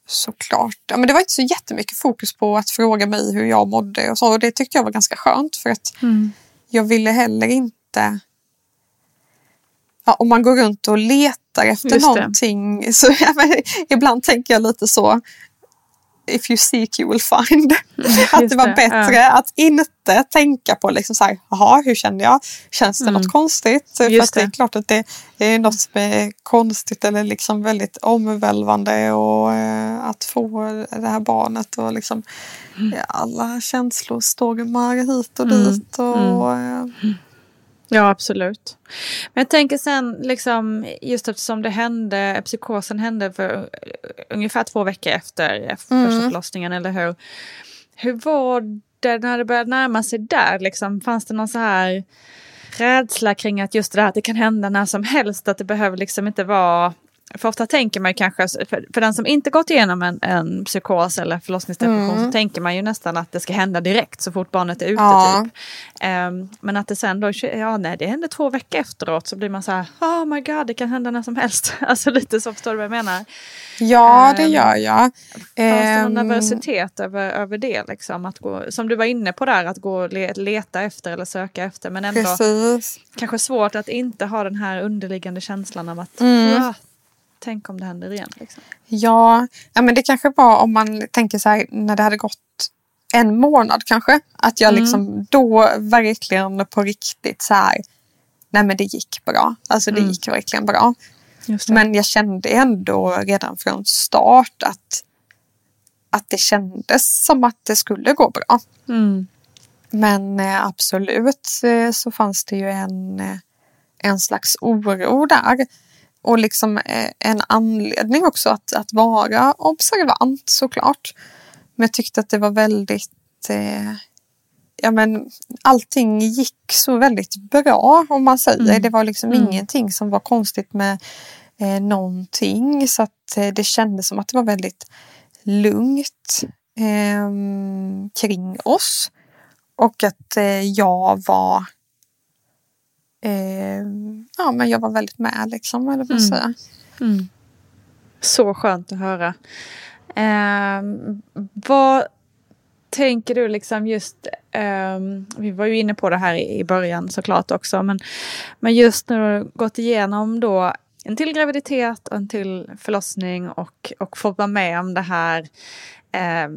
såklart, ja, men det var inte så jättemycket fokus på att fråga mig hur jag mådde och så. Och det tyckte jag var ganska skönt för att mm. jag ville heller inte Ja, om man går runt och letar efter Just någonting det. så <laughs> ja, ibland tänker jag lite så if you seek you will find. Mm, att det var bättre ja. att inte tänka på liksom så här, jaha, hur känner jag? Känns det mm. något konstigt? Just Fast det. det är klart att det är något som är konstigt eller liksom väldigt omvälvande och eh, att få det här barnet och liksom mm. alla känslostormar hit och mm. dit. Och, mm. Eh, Ja, absolut. Men jag tänker sen, liksom, just eftersom det hände, psykosen hände för ungefär två veckor efter första mm. förlossningen, eller hur? Hur var det när det började närma sig där? Liksom, fanns det någon så här rädsla kring att just det där att det kan hända när som helst, att det behöver liksom inte vara för ofta tänker man kanske, för, för den som inte gått igenom en, en psykos eller förlossningsdepression mm. så tänker man ju nästan att det ska hända direkt så fort barnet är ute. Ja. Typ. Um, men att det sen då, ja nej det händer två veckor efteråt så blir man så här, oh my god det kan hända när som helst. <laughs> alltså lite så, förstår du vad jag menar? Ja um, det gör jag. Fanns det någon ehm. nervositet över, över det liksom? Att gå, som du var inne på där, att gå och leta efter eller söka efter men ändå Precis. kanske svårt att inte ha den här underliggande känslan av att mm tänk om det händer igen. Liksom. Ja, ja, men det kanske var om man tänker så här när det hade gått en månad kanske. Att jag mm. liksom då verkligen på riktigt så här, nej men det gick bra. Alltså det mm. gick verkligen bra. Men jag kände ändå redan från start att, att det kändes som att det skulle gå bra. Mm. Men eh, absolut eh, så fanns det ju en, eh, en slags oro där och liksom eh, en anledning också att, att vara observant såklart. Men jag tyckte att det var väldigt eh, ja, men allting gick så väldigt bra om man säger. Mm. Det var liksom mm. ingenting som var konstigt med eh, någonting. Så att eh, det kändes som att det var väldigt lugnt eh, kring oss. Och att eh, jag var eh, ja, men jag var väldigt med liksom, eller vad mm. säga. Mm. Så skönt att höra. Eh, vad tänker du liksom just, eh, vi var ju inne på det här i början såklart också, men, men just när du gått igenom då en till graviditet och en till förlossning och, och fått vara med om det här eh,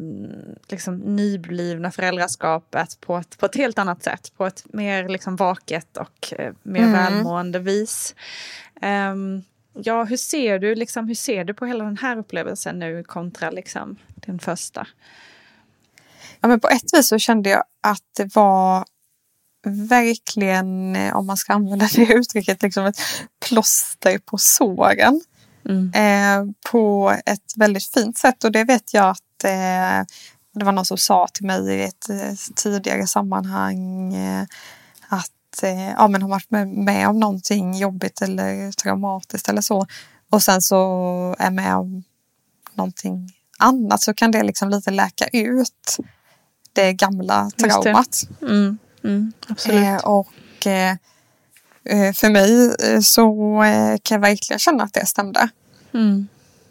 liksom nyblivna föräldraskapet på ett, på ett helt annat sätt. På ett mer liksom vaket och eh, mer mm. välmående vis. Eh, ja, hur ser, du, liksom, hur ser du på hela den här upplevelsen nu kontra liksom, din första? Ja, men på ett vis så kände jag att det var verkligen, eh, om man ska använda det <laughs> uttrycket, liksom ett plåster på såren. Mm. Eh, på ett väldigt fint sätt och det vet jag att eh, det var någon som sa till mig i ett eh, tidigare sammanhang eh, att eh, ja, men har varit med, om någonting jobbigt eller traumatiskt eller så och sen så är med om någonting annat så kan det liksom lite läka ut det gamla traumat. Det. Mm, mm, absolut. och för mig så kan jag verkligen känna att det stämde. Mm.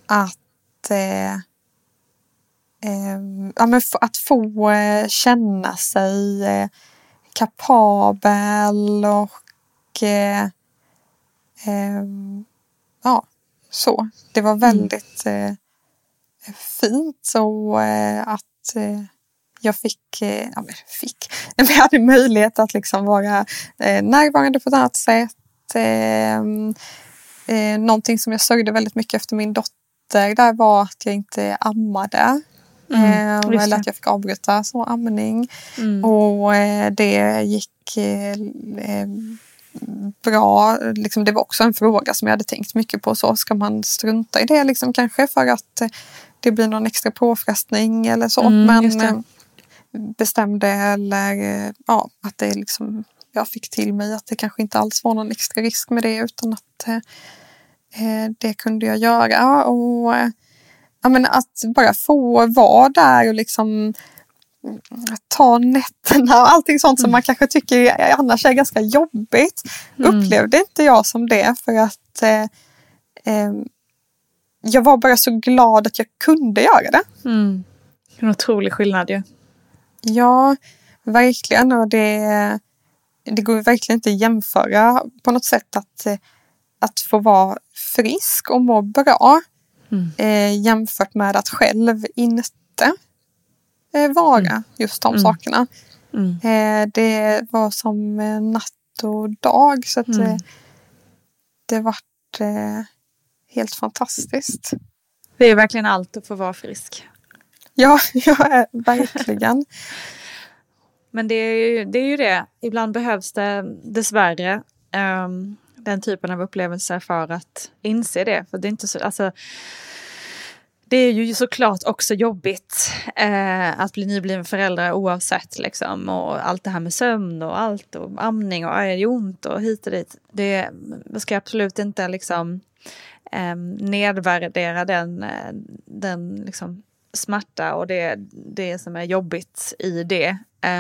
Att, ja, men att få eh, känna sig eh, kapabel och eh, ja, så. Det var mm. väldigt mm. fint och att jag fick, ja, men fick, <laughs> jag hade möjlighet att liksom vara närvarande på ett annat sätt. Eh, någonting som jag sörjde väldigt mycket efter min dotter där var att jag inte ammade. Mm, eh, eller att jag fick avbryta så amning. Mm. Och eh, det gick eh, eh, bra. Liksom, det var också en fråga som jag hade tänkt mycket på. Så Ska man strunta i det liksom, kanske för att det blir någon extra påfrestning eller så. Mm, Men bestämde eller ja, att det liksom jag fick till mig att det kanske inte alls var någon extra risk med det utan att eh, det kunde jag göra. Och ja, men Att bara få vara där och liksom ta nätterna och allting sånt som mm. man kanske tycker annars är ganska jobbigt. Mm. Upplevde inte jag som det för att eh, eh, jag var bara så glad att jag kunde göra det. Mm. En otrolig skillnad ju. Ja, verkligen. Och det, det går verkligen inte att jämföra på något sätt att, att få vara frisk och må bra mm. eh, jämfört med att själv inte eh, vara mm. just de mm. sakerna. Mm. Eh, det var som natt och dag så att eh, det vart eh, helt fantastiskt. Det är verkligen allt att få vara frisk. Ja, <laughs> ja verkligen. Men det är, ju, det är ju det, ibland behövs det dessvärre um, den typen av upplevelser för att inse det. För det är inte så, alltså, det är ju såklart också jobbigt eh, att bli nybliven förälder oavsett liksom. Och allt det här med sömn och allt och amning och är det ont och hit och dit. Det, ska absolut inte liksom eh, nedvärdera den, eh, den liksom smärta och det, det som är jobbigt i det.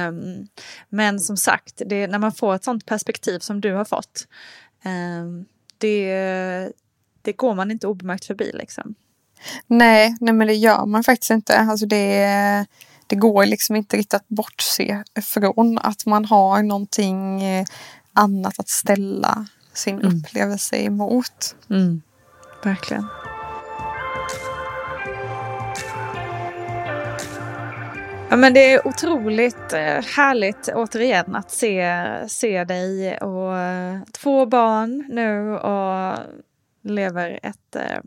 Um, men som sagt, det, när man får ett sånt perspektiv som du har fått, det, det går man inte obemärkt förbi. Liksom. Nej, nej, men det gör man faktiskt inte. Alltså det, det går liksom inte riktigt att bortse från att man har någonting eh, annat att ställa sin mm. upplevelse emot. Mm. Verkligen. Ja, men det är otroligt eh, härligt återigen att se, se dig och eh, två barn nu och lever ett, eh,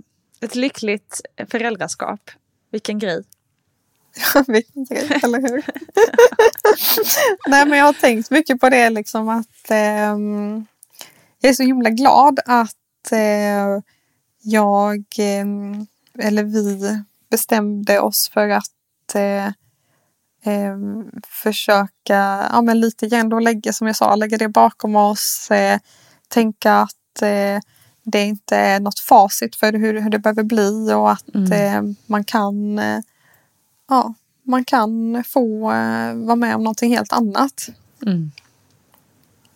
ett lyckligt föräldraskap. Vilken grej. Ja, vilken grej, eller hur? <laughs> Nej, men jag har tänkt mycket på det liksom att eh, jag är så himla glad att eh, jag, eh, eller vi, bestämde oss för att eh, försöka, ja men lite grann då lägga, som jag sa, lägga det bakom oss. Eh, tänka att eh, det inte är något facit för hur, hur det behöver bli och att mm. Eh, man kan eh, ja, man kan få eh, vara med om någonting helt annat. Mm.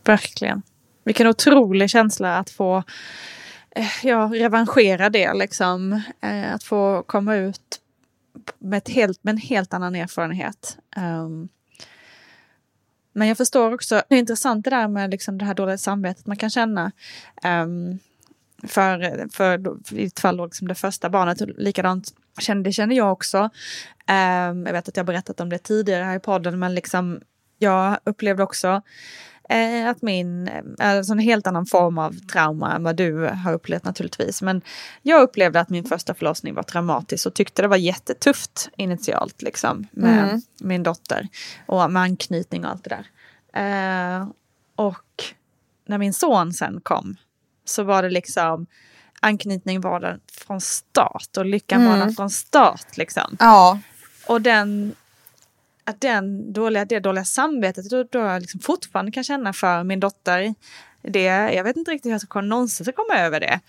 Verkligen. Vilken otrolig känsla att få ja, revanschera det liksom. att få komma ut med, ett helt, med en helt annan erfarenhet. Um, men jag förstår också, det är intressant det där med liksom det här dåliga samvetet man kan känna. Um, för, för i ett fall liksom det första barnet, likadant känner, det känner jag också. Um, jag vet att jag berättat om det tidigare här i podden, men liksom jag upplevde också eh, att min, alltså en helt annan form av trauma än vad du har upplevt naturligtvis. Men jag upplevde att min första förlossning var traumatisk och tyckte det var jättetufft initialt liksom med mm. min dotter och med anknytning och allt det där. Eh, och när min son sen kom så var det liksom anknytning var den från start och lyckan mm. var den från start liksom. Ja. Och den att den dåliga, det dåliga samvetet då, då jag liksom fortfarande kan känna för min dotter. Det, jag vet inte riktigt hur jag ska någonsin ska komma över det.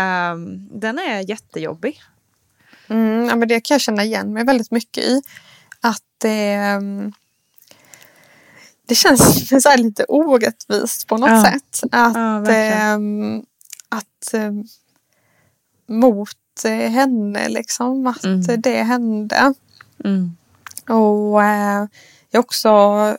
Um, den är jättejobbig. Mm, ja, men det kan jag känna igen mig väldigt mycket i. Att eh, det känns <laughs> så lite orättvist på något ja. sätt. Att, ja, eh, att eh, mot henne liksom, att mm. det hände. Mm. Och eh, jag också,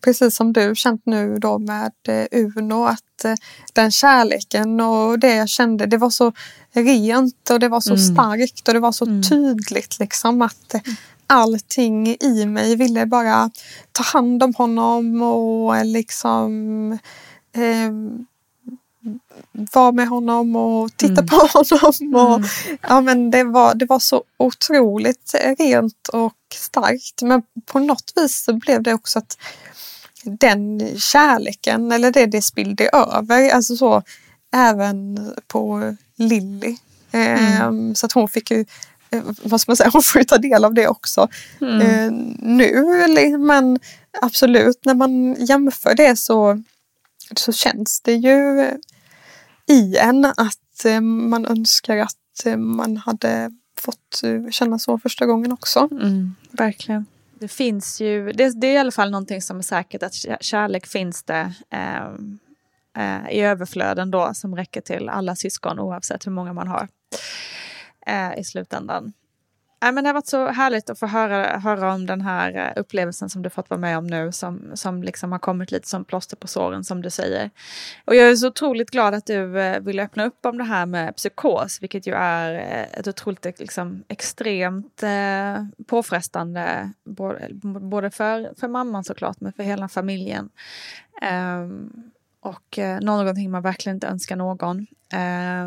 precis som du känt nu då med eh, Uno, att eh, den kärleken och det jag kände, det var så rent och det var så mm. starkt och det var så mm. tydligt liksom att eh, allting i mig ville bara ta hand om honom och liksom eh, vara med honom och titta mm. på <laughs> honom. Och, mm. ja, men det, var, det var så otroligt rent och starkt. Men på något vis så blev det också att den kärleken eller det det spillde över. Alltså så även på Lilly. Mm. Ehm, så att hon fick ju eh, vad ska man säga, <laughs> hon får ju ta del av det också mm. eh, nu. Men absolut, när man jämför det så, så känns det ju i en att eh, man önskar att eh, man hade fått eh, känna så första gången också. Mm, verkligen. Det finns ju, det, det, är i alla fall någonting som är säkert att kärlek finns det eh, eh, i överflöden då som räcker till alla syskon oavsett hur många man har eh, i slutändan. Ja, men det har varit så härligt att få höra, höra om den här eh, upplevelsen som du fått vara med om nu som, som liksom har kommit lite som plåster på såren som du säger. Och jag är så otroligt glad att du eh, vill öppna upp om det här med psykos vilket ju är eh, ett otroligt liksom, extremt eh, påfrestande både, både för, för mamman såklart men för hela familjen. Um, och eh, någonting man verkligen inte önskar någon.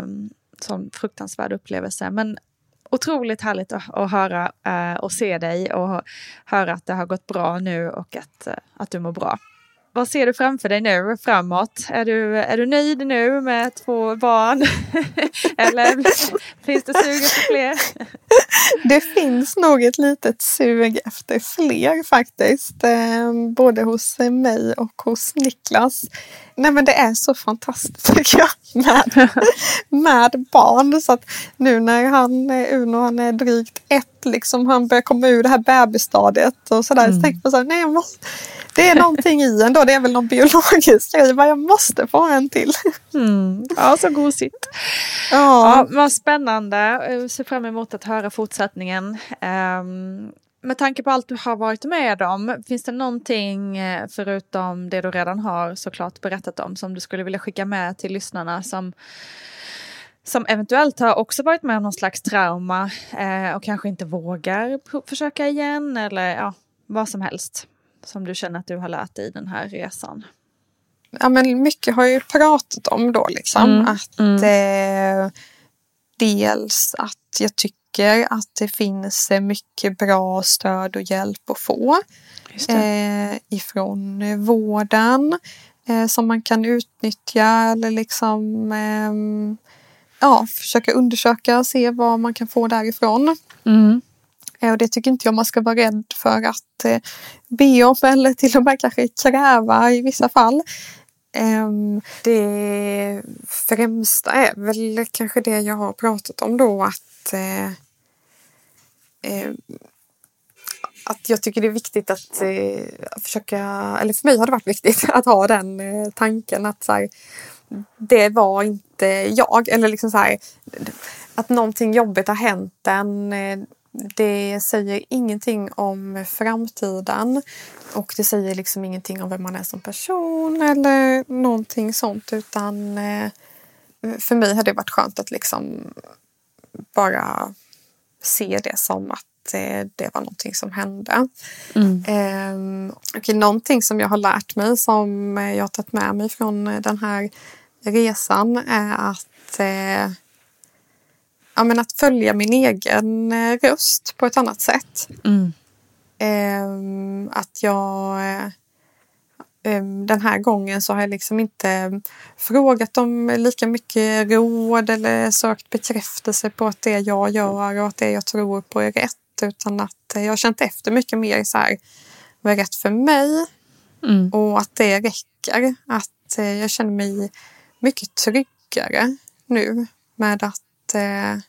Um, sån fruktansvärd upplevelse. Men otroligt härligt att, att höra uh, och se dig och höra att det har gått bra nu och att, uh, att du mår bra. Vad ser du framför dig nu framåt? Är du, är du nöjd nu med två barn? <laughs> Eller <laughs> finns det sug efter fler? det finns nog ett litet sug efter fler faktiskt. Eh, både hos mig och hos Niklas. Nej men det är så fantastiskt tycker jag med, <laughs> med barn. Så att nu när han, Uno, han är drygt ett, liksom han börjar komma ur det här bebisstadiet och sådär. Mm. Så tänker man så här, nej jag måste det är någonting i en då. Det är väl någon biologisk grej. Men jag måste få en till. <laughs> Mm. Ja, så gosigt. Ja. ja, vad spännande. Jag ser fram emot att höra fortsättningen. Um, med tanke på allt du har varit med om, finns det någonting eh, förutom det du redan har såklart berättat om som du skulle vilja skicka med till lyssnarna som som eventuellt har också varit med om någon slags trauma eh, och kanske inte vågar försöka igen eller ja, vad som helst som du känner att du har lärt dig i den här resan? Ja, men mycket har jag ju pratat om då liksom. Mm. Att mm. Eh, dels att jag tycker att det finns mycket bra stöd och hjälp att få eh, ifrån vården eh, som man kan utnyttja eller liksom eh, ja, försöka undersöka och se vad man kan få därifrån. Mm. Och det tycker inte jag man ska vara rädd för att eh, be om eller till och med kanske kräva i vissa fall. Ehm, det främsta är väl kanske det jag har pratat om då att eh, ehm, att jag tycker det är viktigt att eh, försöka, eller för mig har det varit viktigt <laughs> att ha den eh, tanken att så här, det var inte jag. Eller liksom så här, att någonting jobbigt har hänt en. Eh, det säger ingenting om framtiden och det säger liksom ingenting om vem man är som person eller någonting sånt utan eh, för mig har det varit skönt att liksom bara se det som att eh, det var någonting som hände. Mm. Eh, okay, någonting som jag har lärt mig som jag har tagit med mig från den här resan är att eh, ja, men att följa min egen eh, röst på ett annat sätt. Mm. Eh, att jag eh, den här gången så har jag liksom inte frågat om lika mycket råd eller sökt bekräftelse på att det jag gör och att det jag tror på är rätt. Utan att jag har känt efter mycket mer så här, vad är rätt för mig? Mm. Och att det räcker. Att eh, jag känner mig mycket tryggare nu med att eh,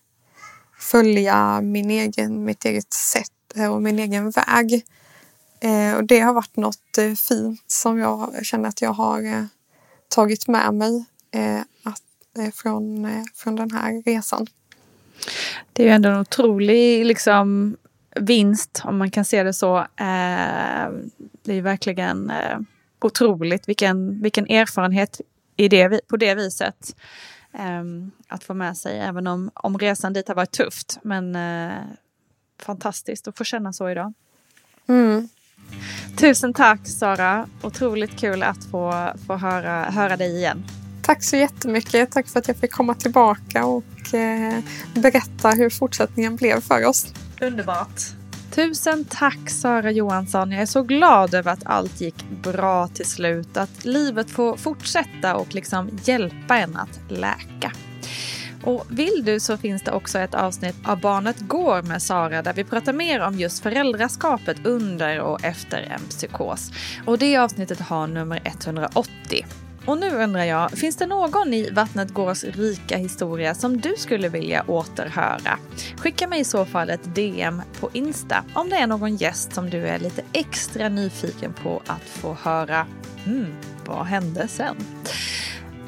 följa min egen, mitt eget sätt och min egen väg. Eh, och det har varit något eh, fint som jag känner att jag har eh, tagit med mig att, från, från den här resan. Det är ju ändå en otrolig liksom, vinst om man kan se det så. det är verkligen otroligt vilken, vilken erfarenhet i det, på det viset att få med sig. Även om, om resan dit har varit tufft. Men fantastiskt att få känna så idag. Mm. Tusen tack Sara. Otroligt kul att få, få höra, höra dig igen. Tack så jättemycket. Tack för att jag fick komma tillbaka och eh, berätta hur fortsättningen blev för oss. Underbart. Tusen tack Sara Johansson. Jag är så glad över att allt gick bra till slut. Att livet får fortsätta och liksom hjälpa en att läka. Och vill du så finns det också ett avsnitt av Barnet går med Sara där vi pratar mer om just föräldraskapet under och efter en psykos. Och det avsnittet har nummer 180. Och nu undrar jag, finns det någon i Vattnet Gårs rika historia som du skulle vilja återhöra? Skicka mig i så fall ett DM på Insta om det är någon gäst som du är lite extra nyfiken på att få höra. Mm, vad hände sen?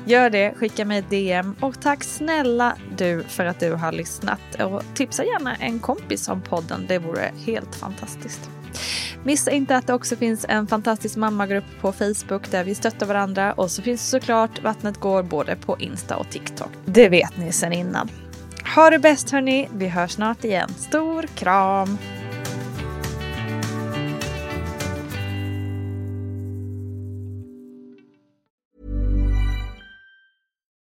Gör det, skicka mig ett DM och tack snälla du för att du har lyssnat och tipsa gärna en kompis om podden. Det vore helt fantastiskt. Missa inte att det också finns en fantastisk mammagrupp på Facebook där vi stöttar varandra och så finns det såklart Vattnet går både på Insta och TikTok. Det vet ni sedan innan. Ha det bäst hörni, vi hörs snart igen. Stor kram!